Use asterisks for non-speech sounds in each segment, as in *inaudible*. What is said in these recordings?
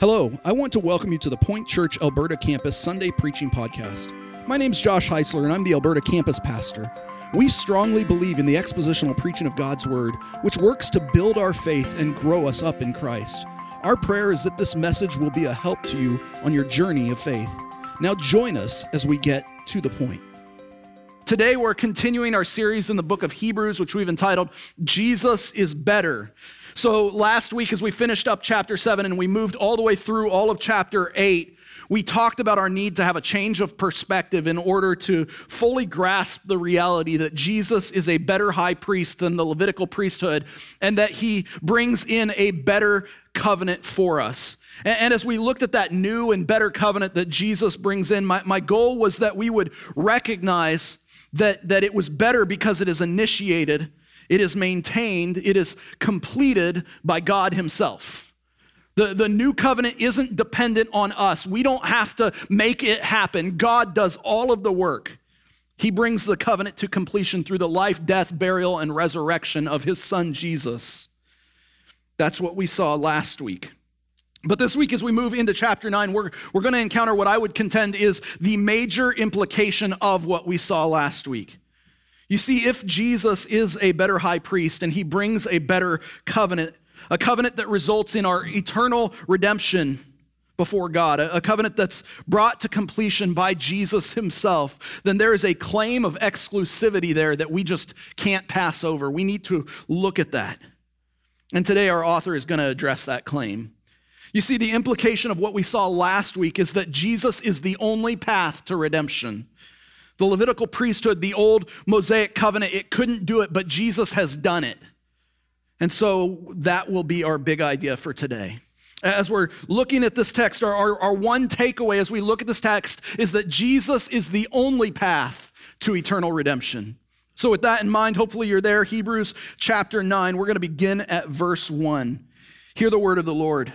Hello, I want to welcome you to the Point Church Alberta campus Sunday preaching podcast. My name is Josh Heisler, and I'm the Alberta campus pastor. We strongly believe in the expositional preaching of God's Word, which works to build our faith and grow us up in Christ. Our prayer is that this message will be a help to you on your journey of faith. Now, join us as we get to the point. Today, we're continuing our series in the book of Hebrews, which we've entitled Jesus is Better. So, last week, as we finished up chapter 7 and we moved all the way through all of chapter 8, we talked about our need to have a change of perspective in order to fully grasp the reality that Jesus is a better high priest than the Levitical priesthood and that he brings in a better covenant for us. And, as we looked at that new and better covenant that Jesus brings in, my, my goal was that we would recognize that, that it was better because it is initiated it is maintained, it is completed by God Himself. The, the new covenant isn't dependent on us. We don't have to make it happen. God does all of the work. He brings the covenant to completion through the life, death, burial, and resurrection of His Son Jesus. That's what we saw last week. But this week, as we move into chapter 9, we're, we're going to encounter what I would contend is the major implication of what we saw last week. You see, if Jesus is a better high priest and he brings a better covenant, a covenant that results in our eternal redemption before God, a covenant that's brought to completion by Jesus himself, then there is a claim of exclusivity there that we just can't pass over. We need to look at that. And today our author is going to address that claim. You see, the implication of what we saw last week is that Jesus is the only path to redemption. The Levitical priesthood, the old Mosaic covenant, it couldn't do it, but Jesus has done it. And so that will be our big idea for today. As we're looking at this text, our, our, our, one takeaway as we look at this text is that Jesus is the only path to eternal redemption. So, with that in mind, hopefully you're there. Hebrews chapter 9, we're going to begin at verse 1. Hear the word of the Lord.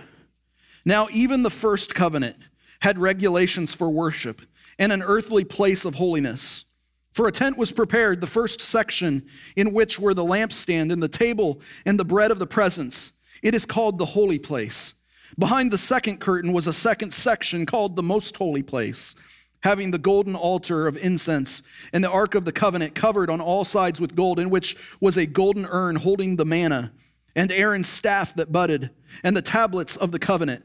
Now, even the first covenant had regulations for worship and an earthly place of holiness. For a tent was prepared, the first section, in which were the lampstand and the table and the bread of the presence. It is called the holy place. Behind the second curtain was a second section called the most holy place, having the golden altar of incense and the ark of the covenant covered on all sides with gold, in which was a golden urn holding the manna, and Aaron's staff that budded, and the tablets of the covenant.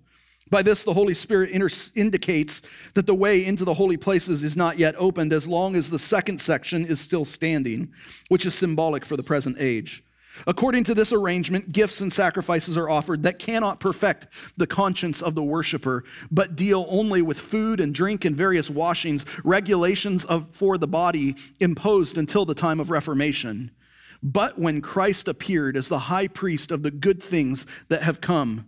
By this, the Holy Spirit indicates that the way into the holy places is not yet opened as long as the second section is still standing, which is symbolic for the present age. According to this arrangement, gifts and sacrifices are offered that cannot perfect the conscience of the worshiper, but deal only with food and drink and various washings, regulations of, for the body imposed until the time of Reformation. But when Christ appeared as the high priest of the good things that have come,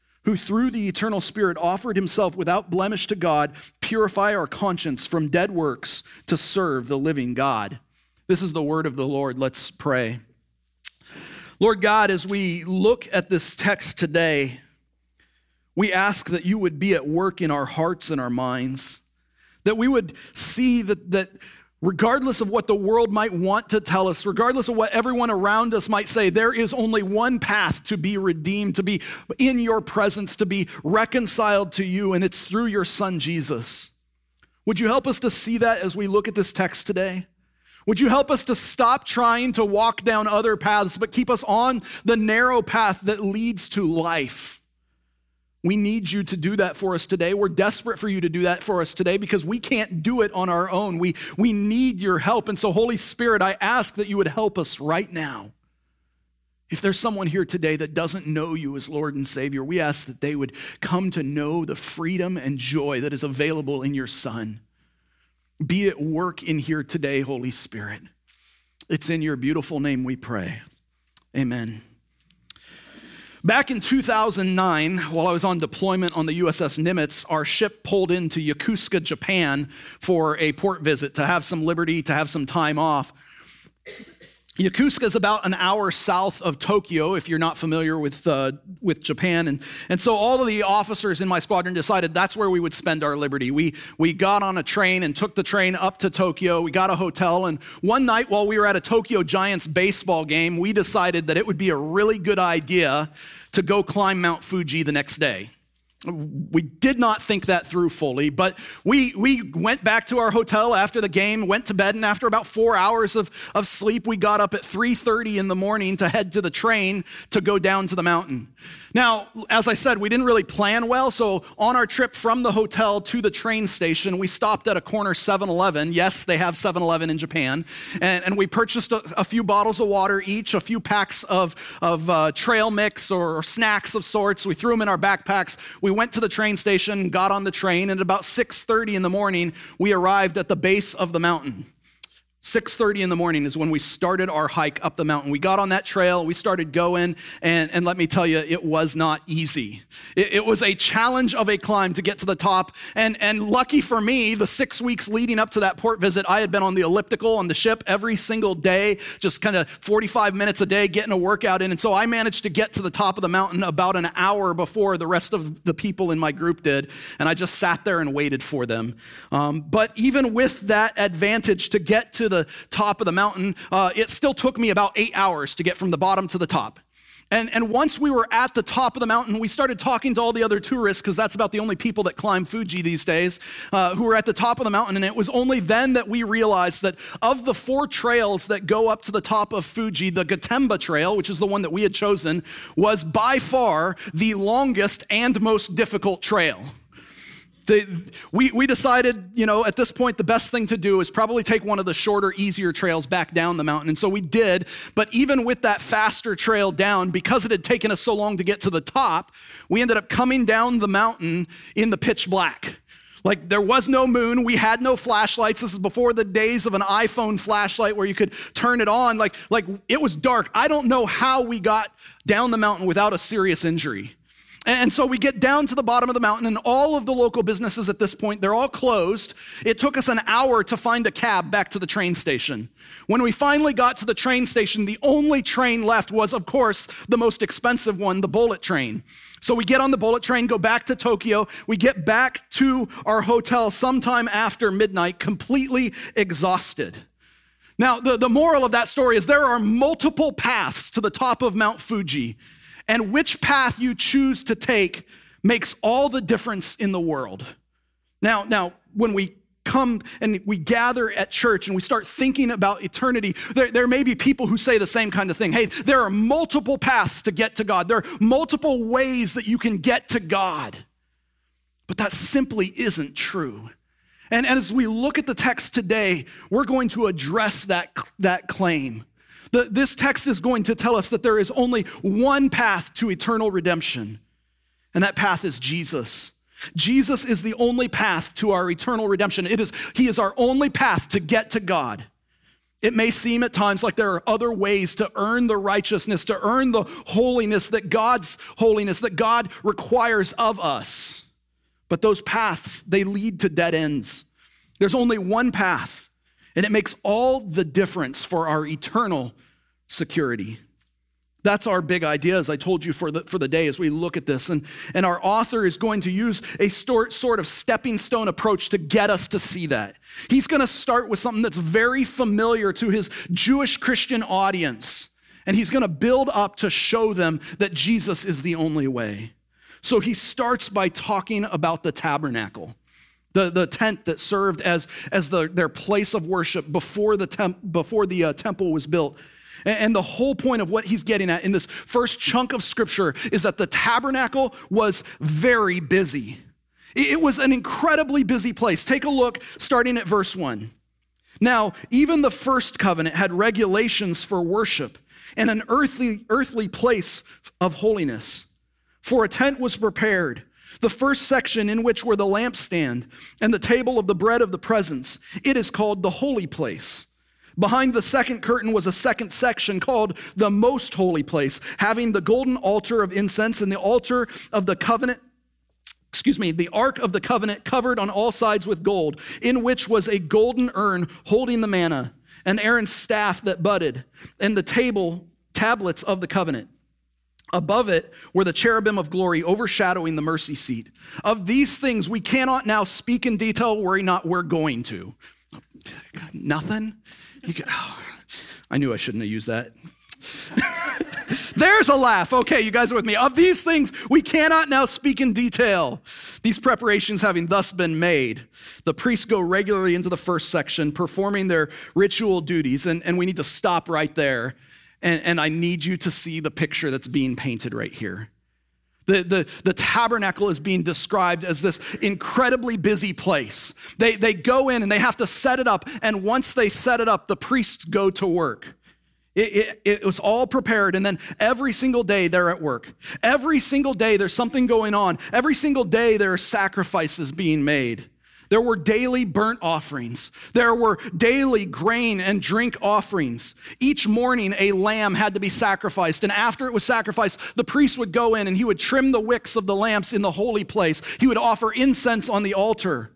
who through the eternal Spirit offered himself without blemish to God, purify our conscience from dead works to serve the living God? This is the word of the Lord. Let's pray. Lord God, as we look at this text today, we ask that you would be at work in our hearts and our minds, that we would see that, that regardless of what the world might want to tell us, regardless of what everyone around us might say, there is only one path to be redeemed, to be in your presence, to be reconciled to you, and it's through your Son, Jesus. Would you help us to see that as we look at this text today? Would you help us to stop trying to walk down other paths, but keep us on the narrow path that leads to life? We need you to do that for us today. We're desperate for you to do that for us today because we can't do it on our own. We, we need your help. And so, Holy Spirit, I ask that you would help us right now. If there's someone here today that doesn't know you as Lord and Savior, we ask that they would come to know the freedom and joy that is available in your Son. Be at work in here today, Holy Spirit. It's in your beautiful name we pray. Amen. Back in 2009, while I was on deployment on the USS Nimitz, our ship pulled into Yokosuka, Japan for a port visit to have some liberty, to have some time off. Yokosuka is about an hour south of Tokyo, if you're not familiar with, uh, with Japan. And, and so all of the officers in my squadron decided that's where we would spend our liberty. We, we got on a train and took the train up to Tokyo. We got a hotel. And one night while we were at a Tokyo Giants baseball game, we decided that it would be a really good idea to go climb Mount Fuji the next day. We did not think that through fully, but we, we went back to our hotel after the game, went to bed, and after about four hours of, of sleep, we got up at 3.30 in the morning to head to the train to go down to the mountain. Now, as I said, we didn't really plan well, so on our trip from the hotel to the train station, we stopped at a corner 7 Eleven. Yes, they have 7 Eleven in Japan. And, and we purchased a, a, few bottles of water each, a few packs of, of uh, trail mix or snacks of sorts. We threw them in our backpacks. We went to the train station, got on the train, and at about 6.30 in the morning, we arrived at the base of the mountain. 6.30 in the morning is when we started our hike up the mountain. We got on that trail we started going and, and let me tell you it was not easy. It, it, was a challenge of a climb to get to the top and, and lucky for me the six weeks leading up to that port visit i had been on the elliptical on the ship every single day just kind of 45 minutes a day getting a workout in and so i managed to get to the top of the mountain about an hour before the rest of the people in my group did and i just sat there and waited for them. Um, but even with that advantage to get to the top of the mountain, uh, it still took me about eight hours to get from the bottom to the top. And, and once we were at the top of the mountain, we started talking to all the other tourists, because that's about the only people that climb Fuji these days, uh, who were at the top of the mountain. And it was only then that we realized that of the four trails that go up to the top of Fuji, the Gotemba Trail, which is the one that we had chosen, was by far the longest and most difficult trail we, we decided, you know, at this point, the best thing to do is probably take one of the shorter, easier trails back down the mountain. And so we did. But even with that faster trail down, because it had taken us so long to get to the top, we ended up coming down the mountain in the pitch black. Like there was no moon, we had no flashlights. This is before the days of an iPhone flashlight where you could turn it on. Like, like it was dark. I don't know how we got down the mountain without a serious injury. And so we get down to the bottom of the mountain, and all of the local businesses at this point, they're all closed. It took us an hour to find a cab back to the train station. When we finally got to the train station, the only train left was, of course, the most expensive one, the bullet train. So we get on the bullet train, go back to Tokyo. We get back to our hotel sometime after midnight, completely exhausted. Now, the, the moral of that story is there are multiple paths to the top of Mount Fuji. And which path you choose to take makes all the difference in the world. Now, now, when we come and we gather at church and we start thinking about eternity, there, there may be people who say the same kind of thing. Hey, there are multiple paths to get to God, there are multiple ways that you can get to God. But that simply isn't true. And, and as we look at the text today, we're going to address that, that claim. The, this text is going to tell us that there is only one path to eternal redemption, and that path is Jesus. Jesus is the only path to our eternal redemption. It is, he is our only path to get to God. It may seem at times like there are other ways to earn the righteousness, to earn the holiness that God's holiness, that God requires of us. But those paths, they lead to dead ends. There's only one path, and it makes all the difference for our eternal security. That's our big idea, as I told you for the, for the day as we look at this. And, and our author is going to use a sort, sort of stepping stone approach to get us to see that. He's going to start with something that's very familiar to his Jewish Christian audience. And he's going to build up to show them that Jesus is the only way. So he starts by talking about the tabernacle the, the tent that served as, as the, their place of worship before the, temp, before the uh, temple was built. And, and the whole point of what he's getting at in this first chunk of scripture is that the tabernacle was very busy. It, was an incredibly busy place. Take a look starting at verse 1. Now, even the first covenant had regulations for worship and an earthly, earthly place of holiness. For a tent was prepared. The first section, in which were the lampstand and the table of the bread of the presence, it is called the holy place. Behind the second curtain was a second section called the most holy place, having the golden altar of incense and the altar of the covenant excuse me, the ark of the covenant covered on all sides with gold, in which was a golden urn holding the manna, and Aaron's staff that budded, and the table tablets of the covenant. Above it were the cherubim of glory overshadowing the mercy seat. Of these things we cannot now speak in detail, worry not, we're going to. Nothing? Can, oh, I knew I shouldn't have used that. *laughs* There's a laugh. Okay, you guys are with me. Of these things, we cannot now speak in detail. These preparations having thus been made, the priests go regularly into the first section, performing their ritual duties, and, and we need to stop right there and, and I need you to see the picture that's being painted right here. The, the, the tabernacle is being described as this incredibly busy place. They, they go in and they have to set it up, and once they set it up, the priests go to work. It, it, it, was all prepared, and then every single day they're at work. Every single day there's something going on. Every single day there are sacrifices being made. There were daily burnt offerings. There were daily grain and drink offerings. Each morning, a lamb had to be sacrificed. And after it was sacrificed, the priest would go in and he would trim the wicks of the lamps in the holy place. He would offer incense on the altar.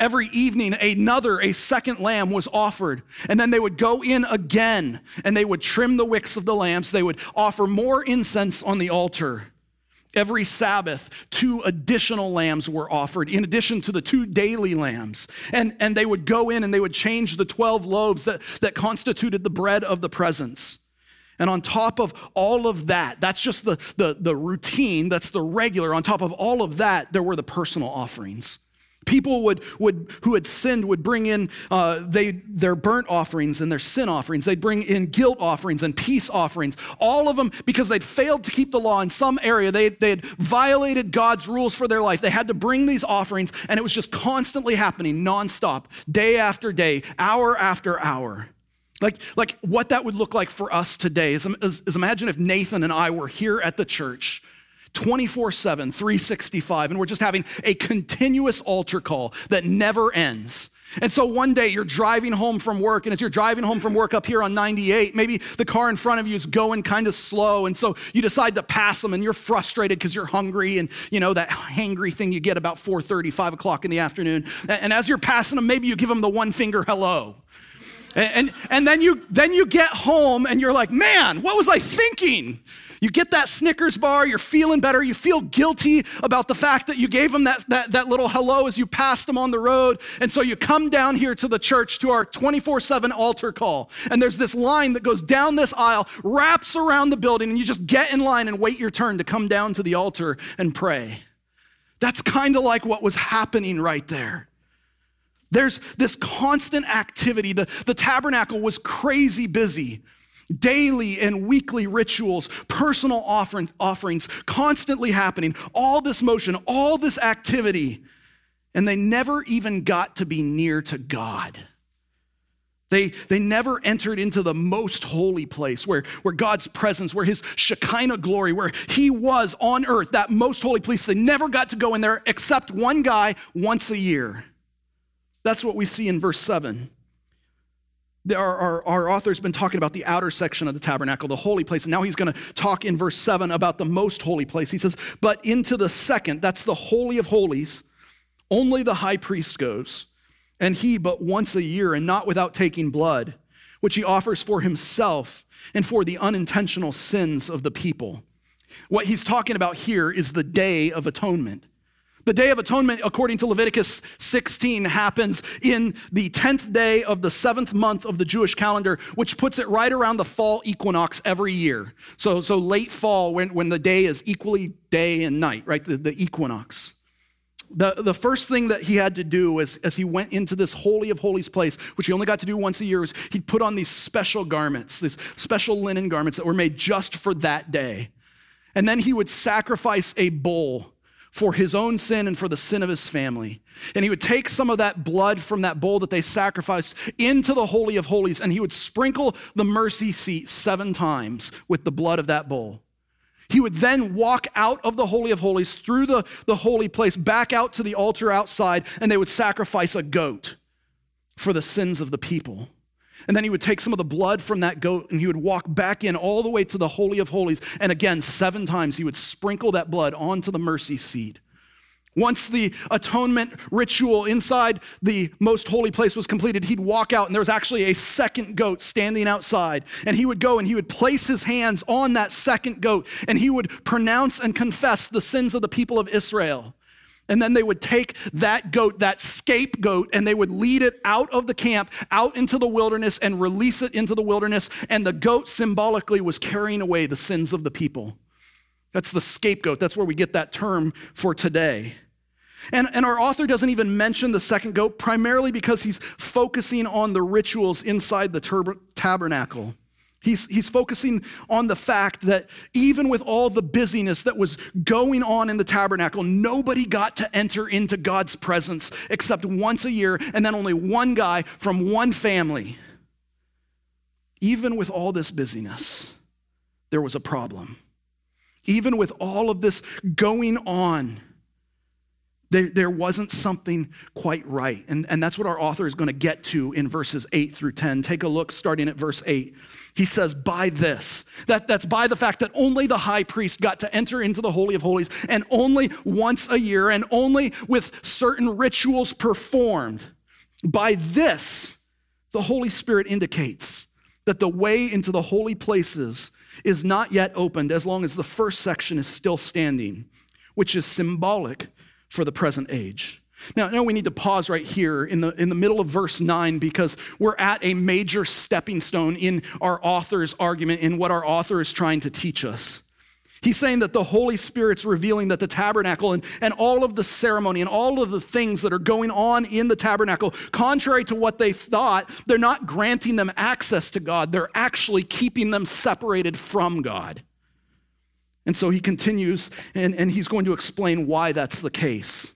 Every evening, another, a second lamb was offered. And then they would go in again and they would trim the wicks of the lamps. They would offer more incense on the altar. Every Sabbath, two additional lambs were offered in addition to the two daily lambs. And, and they would go in and they would change the 12 loaves that, that constituted the bread of the presence. And on top of all of that, that's just the, the, the routine, that's the regular. On top of all of that, there were the personal offerings. People would, would, who had sinned would bring in uh, they, their burnt offerings and their sin offerings. They'd bring in guilt offerings and peace offerings. All of them because they'd failed to keep the law in some area. They, they had violated God's rules for their life. They had to bring these offerings, and it was just constantly happening nonstop, day after day, hour after hour. Like, like what that would look like for us today is, is, is imagine if Nathan and I were here at the church 24 7, 365. And we're just having a continuous altar call that never ends. And so one day you're driving home from work, and as you're driving home from work up here on 98, maybe the car in front of you is going kind of slow, and so you decide to pass them, and you're frustrated because you're hungry, and you know that hangry thing you get about 4:30, 5 o'clock in the afternoon. And as you're passing them, maybe you give them the one finger hello. And, and, and then you then you get home and you're like, man, what was I thinking? You get that Snickers bar, you're feeling better, you feel guilty about the fact that you gave them that, that, that little hello as you passed them on the road. And so you come down here to the church to our 24 7 altar call. And there's this line that goes down this aisle, wraps around the building, and you just get in line and wait your turn to come down to the altar and pray. That's kind of like what was happening right there. There's this constant activity. The, the tabernacle was crazy busy daily and weekly rituals, personal offerings, offerings constantly happening, all this motion, all this activity, and they never even got to be near to God. They, they never entered into the most holy place where, where God's presence, where his Shekinah glory, where he was on earth, that most holy place. They never got to go in there except one guy once a year. That's what we see in verse 7 our, our, our, author's been talking about the outer section of the tabernacle, the holy place, and now he's going to talk in verse 7 about the most holy place. He says, But into the second, that's the Holy of Holies, only the high priest goes, and he but once a year, and not without taking blood, which he offers for himself and for the unintentional sins of the people. What he's talking about here is the Day of Atonement. The Day of Atonement, according to Leviticus 16, happens in the 10th day of the seventh month of the Jewish calendar, which puts it right around the fall equinox every year. So, so late fall, when, when the day is equally day and night, right? The, the equinox. The, the first thing that he had to do as, as he went into this Holy of Holies place, which he only got to do once a year, was he'd put on these special garments, these special linen garments that were made just for that day. And then he would sacrifice a bull for his own sin and for the sin of his family. And he would take some of that blood from that bowl that they sacrificed into the Holy of Holies, and he would sprinkle the mercy seat seven times with the blood of that bowl. He would then walk out of the Holy of Holies through the, the holy place, back out to the altar outside, and they would sacrifice a goat for the sins of the people. And then he would take some of the blood from that goat and he would walk back in all the way to the Holy of Holies. And again, seven times he would sprinkle that blood onto the mercy seat. Once the atonement ritual inside the most holy place was completed, he'd walk out and there was actually a second goat standing outside. And he would go and he would place his hands on that second goat and he would pronounce and confess the sins of the people of Israel. And then they would take that goat, that scapegoat, and they would lead it out of the camp, out into the wilderness, and release it into the wilderness. And the goat symbolically was carrying away the sins of the people. That's the scapegoat. That's where we get that term for today. And, and our author doesn't even mention the second goat, primarily because he's focusing on the rituals inside the tabernacle. He's, he's focusing on the fact that even with all the busyness that was going on in the tabernacle, nobody got to enter into God's presence except once a year, and then only one guy from one family. Even with all this busyness, there was a problem. Even with all of this going on, there, there wasn't something quite right. And, and that's what our author is going to get to in verses 8 through 10. Take a look starting at verse 8. He says, by this. That, that's by the fact that only the high priest got to enter into the Holy of Holies and only once a year and only with certain rituals performed. By this, the Holy Spirit indicates that the way into the holy places is not yet opened as long as the first section is still standing, which is symbolic for the present age. Now, now we need to pause right here in the, in the middle of verse 9 because we're at a major stepping stone in our author's argument, in what our author is trying to teach us. He's saying that the Holy Spirit's revealing that the tabernacle and, and all of the ceremony and all of the things that are going on in the tabernacle, contrary to what they thought, they're not granting them access to God. They're actually keeping them separated from God. And so he continues and, and he's going to explain why that's the case.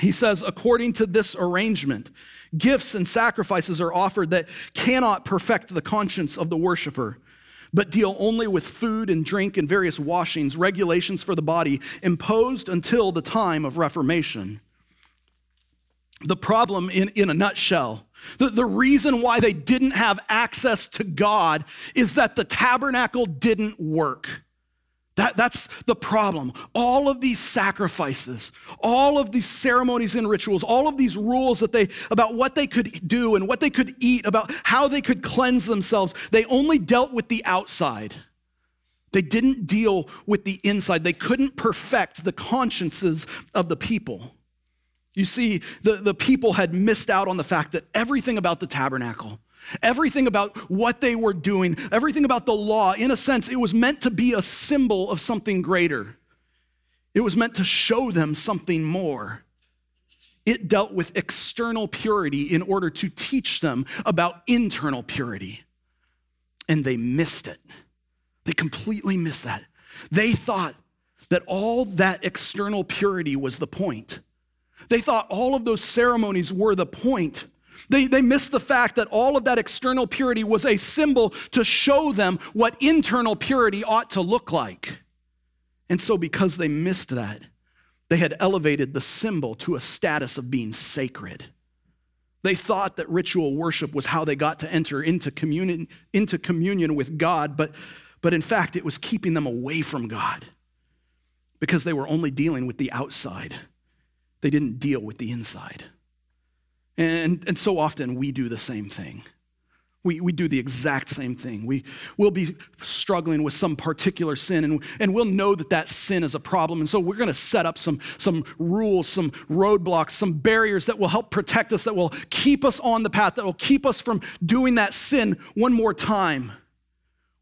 He says, according to this arrangement, gifts and sacrifices are offered that cannot perfect the conscience of the worshiper, but deal only with food and drink and various washings, regulations for the body imposed until the time of Reformation. The problem, in, in a nutshell, the, the reason why they didn't have access to God is that the tabernacle didn't work. That, that's the problem. All of these sacrifices, all of these ceremonies and rituals, all of these rules that they about what they could do and what they could eat, about how they could cleanse themselves, they only dealt with the outside. They didn't deal with the inside. They couldn't perfect the consciences of the people. You see, the, the people had missed out on the fact that everything about the tabernacle, Everything about what they were doing, everything about the law, in a sense, it was meant to be a symbol of something greater. It was meant to show them something more. It dealt with external purity in order to teach them about internal purity. And they missed it. They completely missed that. They thought that all that external purity was the point. They thought all of those ceremonies were the point. They, they missed the fact that all of that external purity was a symbol to show them what internal purity ought to look like. And so, because they missed that, they had elevated the symbol to a status of being sacred. They thought that ritual worship was how they got to enter into communion, into communion with God, but, but in fact, it was keeping them away from God because they were only dealing with the outside. They didn't deal with the inside. And, and so often we do the same thing. We, we do the exact same thing. We, we'll be struggling with some particular sin, and, and we'll know that that sin is a problem. And so we're going to set up some, some rules, some roadblocks, some barriers that will help protect us, that will keep us on the path, that will keep us from doing that sin one more time.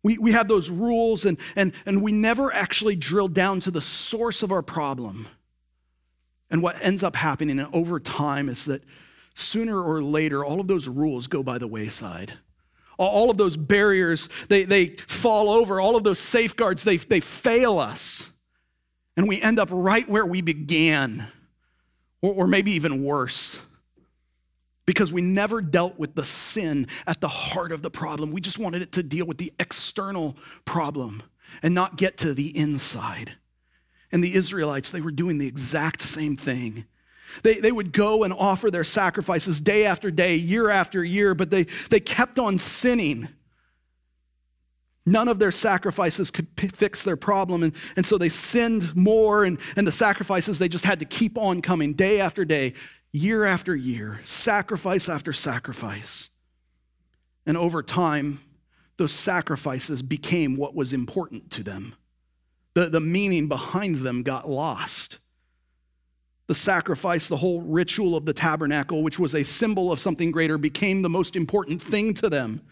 We, we have those rules, and, and, and we never actually drill down to the source of our problem. And what ends up happening over time is that sooner or later, all of those rules go by the wayside. All of those barriers, they, they fall over. All of those safeguards, they, they fail us. And we end up right where we began, or, or maybe even worse because we never dealt with the sin at the heart of the problem. We just wanted it to deal with the external problem and not get to the inside. And the Israelites, they were doing the exact same thing. They, they would go and offer their sacrifices day after day, year after year, but they, they kept on sinning. None of their sacrifices could p- fix their problem. And, and so they sinned more, and, and the sacrifices, they just had to keep on coming day after day, year after year, sacrifice after sacrifice. And over time, those sacrifices became what was important to them. The, the meaning behind them got lost. The sacrifice, the whole ritual of the tabernacle, which was a symbol of something greater, became the most important thing to them.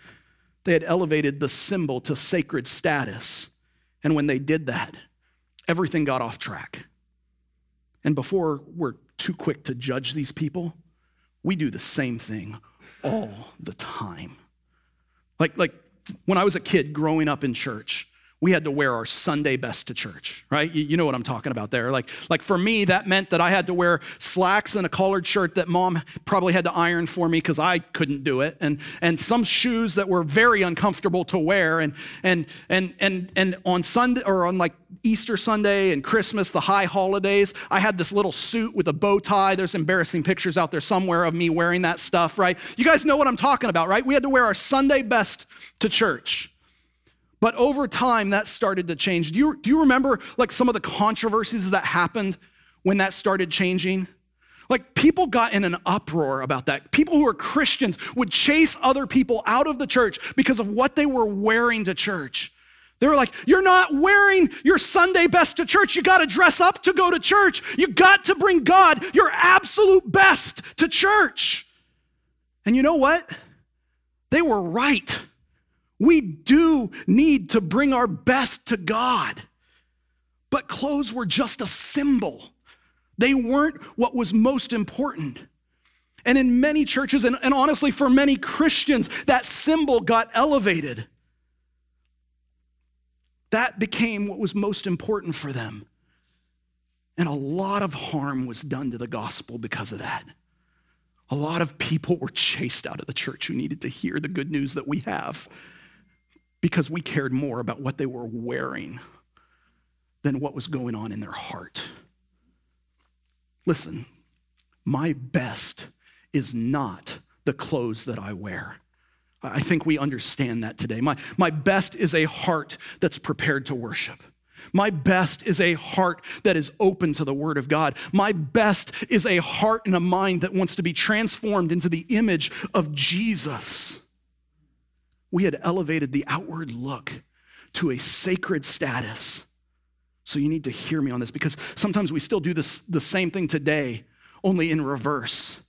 They had elevated the symbol to sacred status. And when they did that, everything got off track. And before we're too quick to judge these people, we do the same thing all the time. Like, like when I was a kid growing up in church, we had to wear our Sunday best to church, right? You, you, know what I'm talking about there. Like, like for me, that meant that I had to wear slacks and a collared shirt that mom probably had to iron for me because I couldn't do it, and and some shoes that were very uncomfortable to wear, and and and and and on Sunday or on like Easter Sunday and Christmas, the high holidays, I had this little suit with a bow tie. There's embarrassing pictures out there somewhere of me wearing that stuff, right? You guys know what I'm talking about, right? We had to wear our Sunday best to church. But over time, that started to change. Do you, do you remember like some of the controversies that happened when that started changing? Like people got in an uproar about that. People who were Christians would chase other people out of the church because of what they were wearing to church. They were like, You're not wearing your Sunday best to church. You got to dress up to go to church. You got to bring God your absolute best to church. And you know what? They were right. We do need to bring our best to God. But clothes were just a symbol, they weren't what was most important. And in many churches, and, and honestly, for many Christians, that symbol got elevated. That became what was most important for them. And a lot of harm was done to the gospel because of that. A lot of people were chased out of the church who needed to hear the good news that we have because we cared more about what they were wearing than what was going on in their heart. Listen, my best is not the clothes that I wear. I think we understand that today. My, my best is a heart that's prepared to worship. My best is a heart that is open to the Word of God. My best is a heart and a mind that wants to be transformed into the image of Jesus we had elevated the outward look to a sacred status. So you need to hear me on this because sometimes we still do this, the same thing today, only in reverse.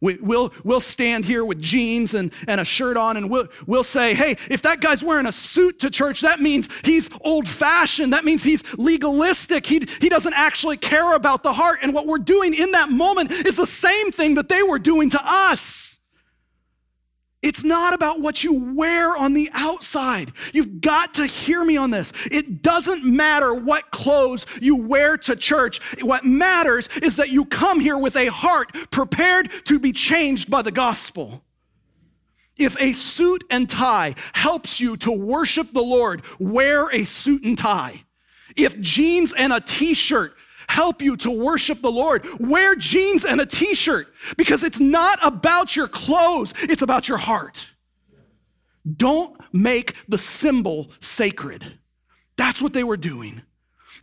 We, will we'll stand here with jeans and, and a shirt on and we'll, we'll say, hey, if that guy's wearing a suit to church, that means he's old fashioned. That means he's legalistic. He, he doesn't actually care about the heart. And what we're doing in that moment is the same thing that they were doing to us. It's not about what you wear on the outside. You've got to hear me on this. It doesn't matter what clothes you wear to church. What matters is that you come here with a heart prepared to be changed by the gospel. If a suit and tie helps you to worship the Lord, wear a suit and tie. If jeans and a t shirt help you to worship the Lord. Wear jeans and a t shirt because it's not about your clothes, it's about your heart. Don't make the symbol sacred. That's what they were doing.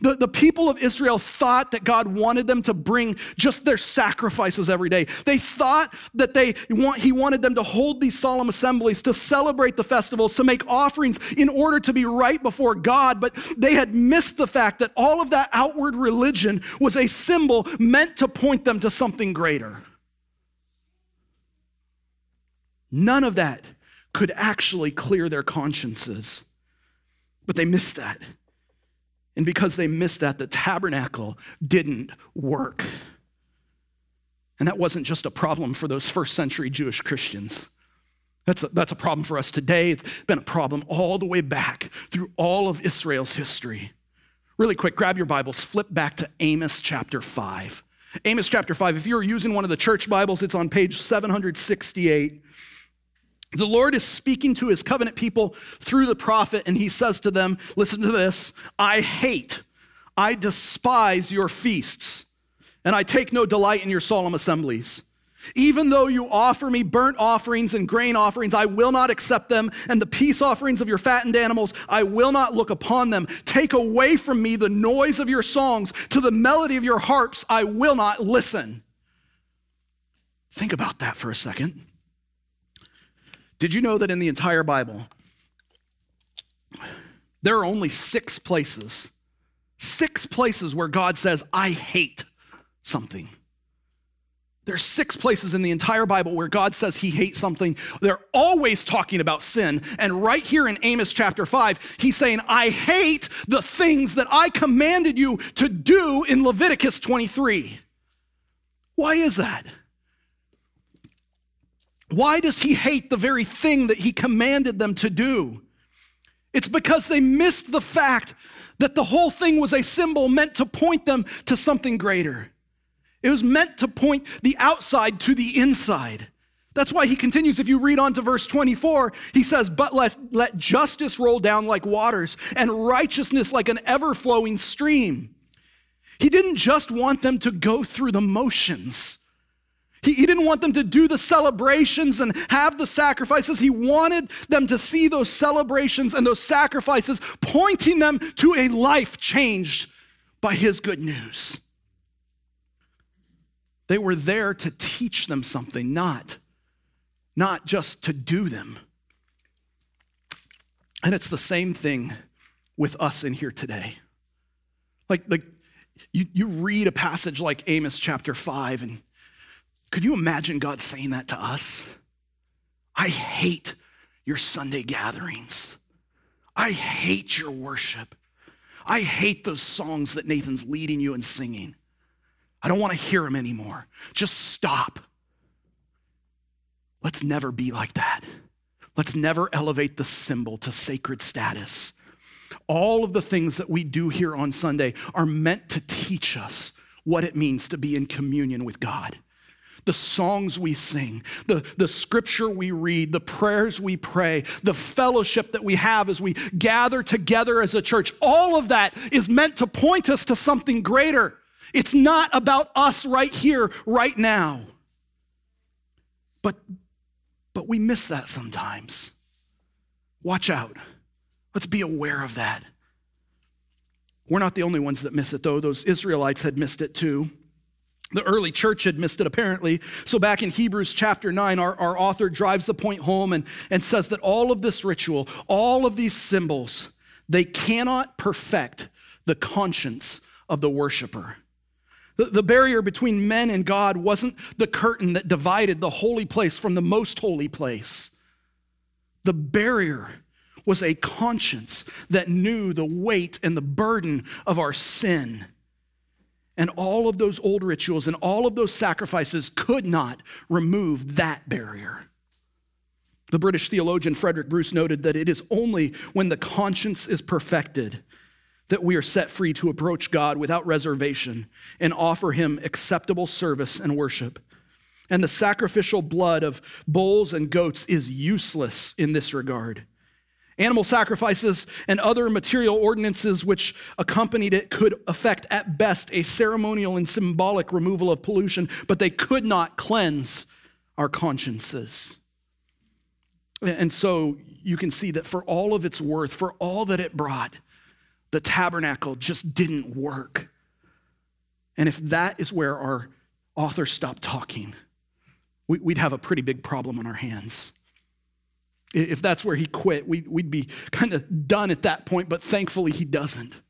The, the people of Israel thought that God wanted them to bring just their sacrifices every day. They thought that they want, He wanted them to hold these solemn assemblies, to celebrate the festivals, to make offerings in order to be right before God. But they had missed the fact that all of that outward religion was a symbol meant to point them to something greater. None of that could actually clear their consciences. But they missed that. And because they missed that, the tabernacle didn't work. And that wasn't just a problem for those first century Jewish Christians. That's a, that's a problem for us today. It's been a problem all the way back through all of Israel's history. Really quick, grab your Bibles, flip back to Amos chapter 5. Amos chapter 5. If you're using one of the church Bibles, it's on page 768. The Lord is speaking to his covenant people through the prophet, and he says to them, Listen to this I hate, I despise your feasts, and I take no delight in your solemn assemblies. Even though you offer me burnt offerings and grain offerings, I will not accept them, and the peace offerings of your fattened animals, I will not look upon them. Take away from me the noise of your songs, to the melody of your harps, I will not listen. Think about that for a second. Did you know that in the entire Bible, there are only six places, six places where God says, I hate something? There's six places in the entire Bible where God says he hates something. They're always talking about sin. And right here in Amos chapter 5, he's saying, I hate the things that I commanded you to do in Leviticus 23. Why is that? Why does he hate the very thing that he commanded them to do? It's because they missed the fact that the whole thing was a symbol meant to point them to something greater. It was meant to point the outside to the inside. That's why he continues. If you read on to verse 24, he says, But let, let justice roll down like waters and righteousness like an ever flowing stream. He didn't just want them to go through the motions. He, he didn't want them to do the celebrations and have the sacrifices. He wanted them to see those celebrations and those sacrifices pointing them to a life changed by his good news. They were there to teach them something, not, not just to do them. And it's the same thing with us in here today. Like, like you, you read a passage like Amos chapter 5, and could you imagine God saying that to us? I hate your Sunday gatherings. I hate your worship. I hate those songs that Nathan's leading you and singing. I don't want to hear them anymore. Just stop. Let's never be like that. Let's never elevate the symbol to sacred status. All of the things that we do here on Sunday are meant to teach us what it means to be in communion with God. The songs we sing, the, the scripture we read, the prayers we pray, the fellowship that we have as we gather together as a church, all of that is meant to point us to something greater. It's not about us right here, right now. But, but we miss that sometimes. Watch out. Let's be aware of that. We're not the only ones that miss it, though. Those Israelites had missed it too. The early church had missed it, apparently. So, back in Hebrews chapter 9, our, our author drives the point home and, and says that all of this ritual, all of these symbols, they cannot perfect the conscience of the worshiper. The, the barrier between men and God wasn't the curtain that divided the holy place from the most holy place. The barrier was a conscience that knew the weight and the burden of our sin. And all of those old rituals and all of those sacrifices could not remove that barrier. The British theologian Frederick Bruce noted that it is only when the conscience is perfected that we are set free to approach God without reservation and offer Him acceptable service and worship. And the sacrificial blood of bulls and goats is useless in this regard. Animal sacrifices and other material ordinances which accompanied it could affect at best a ceremonial and symbolic removal of pollution, but they could not cleanse our consciences. And so you can see that for all of its worth, for all that it brought, the tabernacle just didn't work. And if that is where our author stopped talking, we'd have a pretty big problem on our hands. If that's where he quit, we'd be kind of done at that point, but thankfully he doesn't.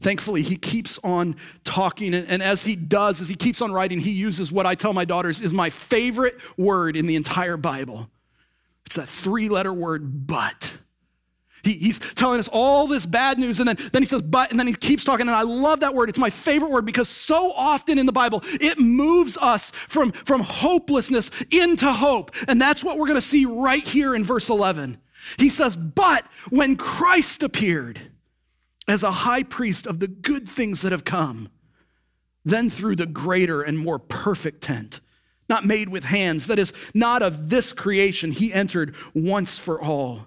Thankfully, he keeps on talking, and as he does, as he keeps on writing, he uses what I tell my daughters is my favorite word in the entire Bible. It's that three letter word, but. He, he's telling us all this bad news, and then, then he says, but, and then he keeps talking. And I love that word. It's my favorite word because so often in the Bible, it moves us from, from hopelessness into hope. And that's what we're going to see right here in verse 11. He says, But when Christ appeared, as a high priest of the good things that have come, then through the greater and more perfect tent, not made with hands, that is not of this creation, he entered once for all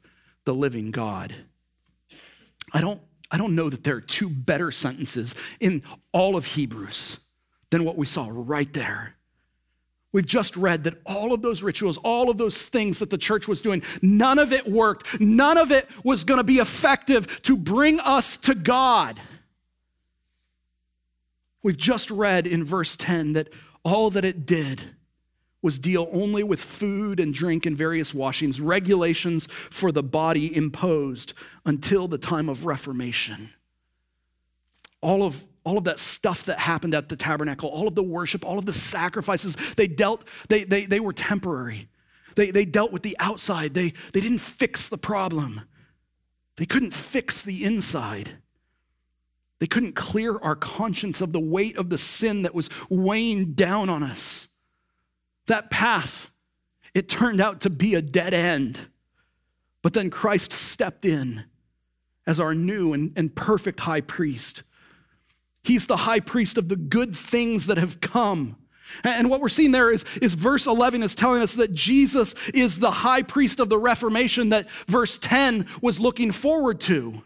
the living God? I don't, I don't know that there are two better sentences in all of Hebrews than what we saw right there. We've just read that all of those rituals, all of those things that the church was doing, none of it worked. None of it was going to be effective to bring us to God. We've just read in verse 10 that all that it did was deal only with food and drink and various washings, regulations for the body imposed until the time of Reformation. All of all of that stuff that happened at the tabernacle, all of the worship, all of the sacrifices, they dealt, they, they, they were temporary. They, they dealt with the outside. They, they didn't fix the problem. They couldn't fix the inside. They couldn't clear our conscience of the weight of the sin that was weighing down on us. That path, it turned out to be a dead end. But then Christ stepped in as our new and, and perfect high priest He's the high priest of the good things that have come. And what we're seeing there is, is verse 11 is telling us that Jesus is the high priest of the Reformation that verse 10 was looking forward to.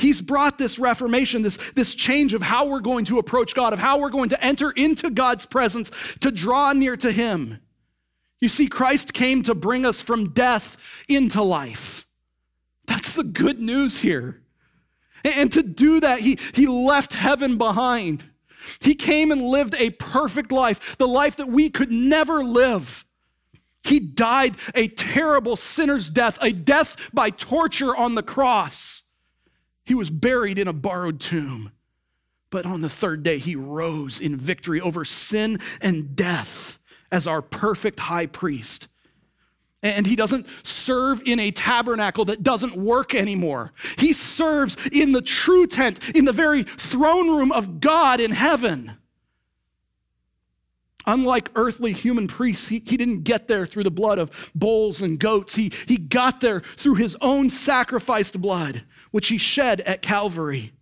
He's brought this reformation, this, this change of how we're going to approach God, of how we're going to enter into God's presence to draw near to Him. You see, Christ came to bring us from death into life. That's the good news here. And to do that, he, he left heaven behind. He came and lived a perfect life, the life that we could never live. He died a terrible sinner's death, a death by torture on the cross. He was buried in a borrowed tomb. But on the third day, he rose in victory over sin and death as our perfect high priest. And he doesn't serve in a tabernacle that doesn't work anymore. He serves in the true tent, in the very throne room of God in heaven. Unlike earthly human priests, he, he didn't get there through the blood of bulls and goats. He, he got there through his own sacrificed blood, which he shed at Calvary.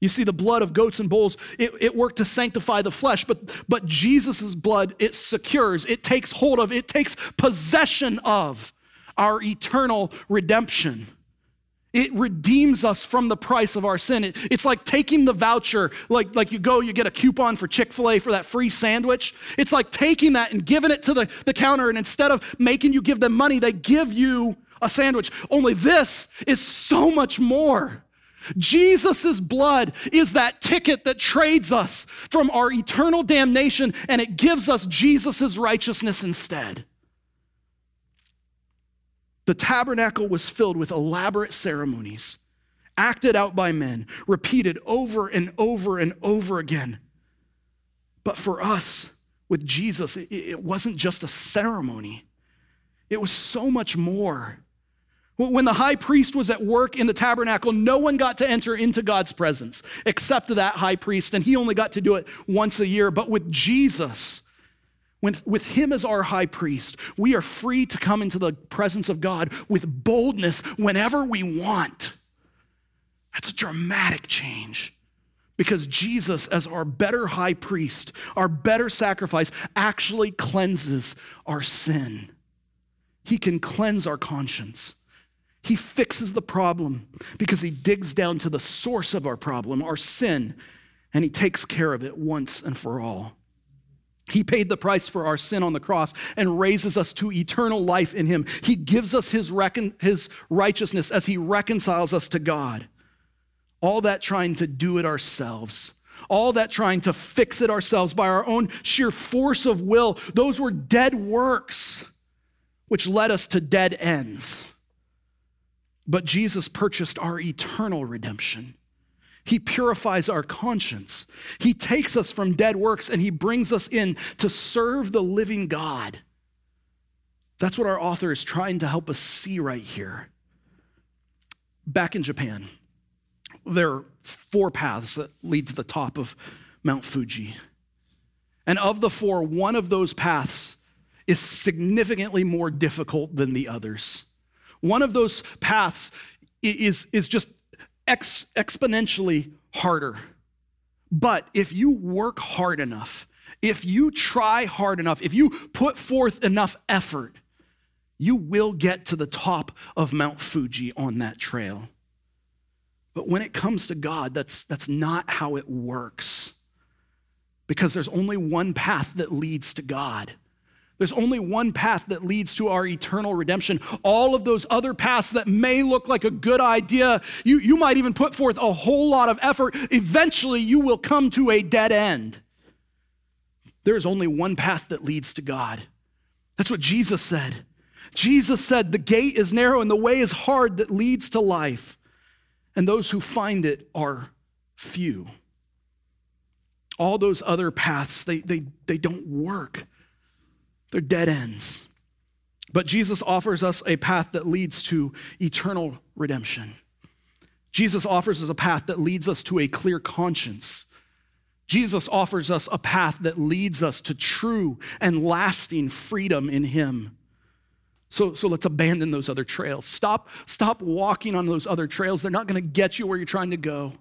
You see, the blood of goats and bulls, it, it worked to sanctify the flesh, but, but Jesus' blood, it secures, it takes hold of, it takes possession of our eternal redemption. It redeems us from the price of our sin. It, it's like taking the voucher, like, like you go, you get a coupon for Chick fil A for that free sandwich. It's like taking that and giving it to the, the counter, and instead of making you give them money, they give you a sandwich. Only this is so much more. Jesus' blood is that ticket that trades us from our eternal damnation and it gives us Jesus' righteousness instead. The tabernacle was filled with elaborate ceremonies, acted out by men, repeated over and over and over again. But for us, with Jesus, it wasn't just a ceremony, it was so much more. When the high priest was at work in the tabernacle, no one got to enter into God's presence except that high priest, and he only got to do it once a year. But with Jesus, with, with him as our high priest, we are free to come into the presence of God with boldness whenever we want. That's a dramatic change because Jesus, as our better high priest, our better sacrifice, actually cleanses our sin. He can cleanse our conscience. He fixes the problem because he digs down to the source of our problem, our sin, and he takes care of it once and for all. He paid the price for our sin on the cross and raises us to eternal life in him. He gives us his, recon- his righteousness as he reconciles us to God. All that trying to do it ourselves, all that trying to fix it ourselves by our own sheer force of will, those were dead works which led us to dead ends. but Jesus purchased our eternal redemption. He purifies our conscience. He takes us from dead works and he brings us in to serve the living God. That's what our author is trying to help us see right here. Back in Japan, there are four paths that lead to the top of Mount Fuji. And of the four, one of those paths is significantly more difficult than the others. One of those paths is, is just ex- exponentially harder. But if you work hard enough, if you try hard enough, if you put forth enough effort, you will get to the top of Mount Fuji on that trail. But when it comes to God, that's, that's not how it works. Because there's only one path that leads to God. There's only one path that leads to our eternal redemption. All of those other paths that may look like a good idea, you, you might even put forth a whole lot of effort. Eventually, you will come to a dead end. There is only one path that leads to God. That's what Jesus said. Jesus said, The gate is narrow and the way is hard that leads to life, and those who find it are few. All those other paths, they, they, they don't work. They're dead ends. But Jesus offers us a path that leads to eternal redemption. Jesus offers us a path that leads us to a clear conscience. Jesus offers us a path that leads us to true and lasting freedom in Him. So, so let's abandon those other trails. Stop, stop walking on those other trails. They're not going to get you where you're trying to go.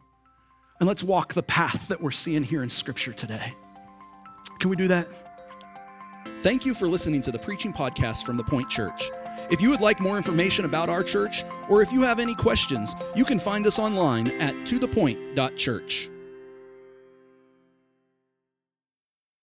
And let's walk the path that we're seeing here in Scripture today. Can we do that? Thank you for listening to the preaching podcast from the Point Church. If you would like more information about our church, or if you have any questions, you can find us online at tothepoint.church.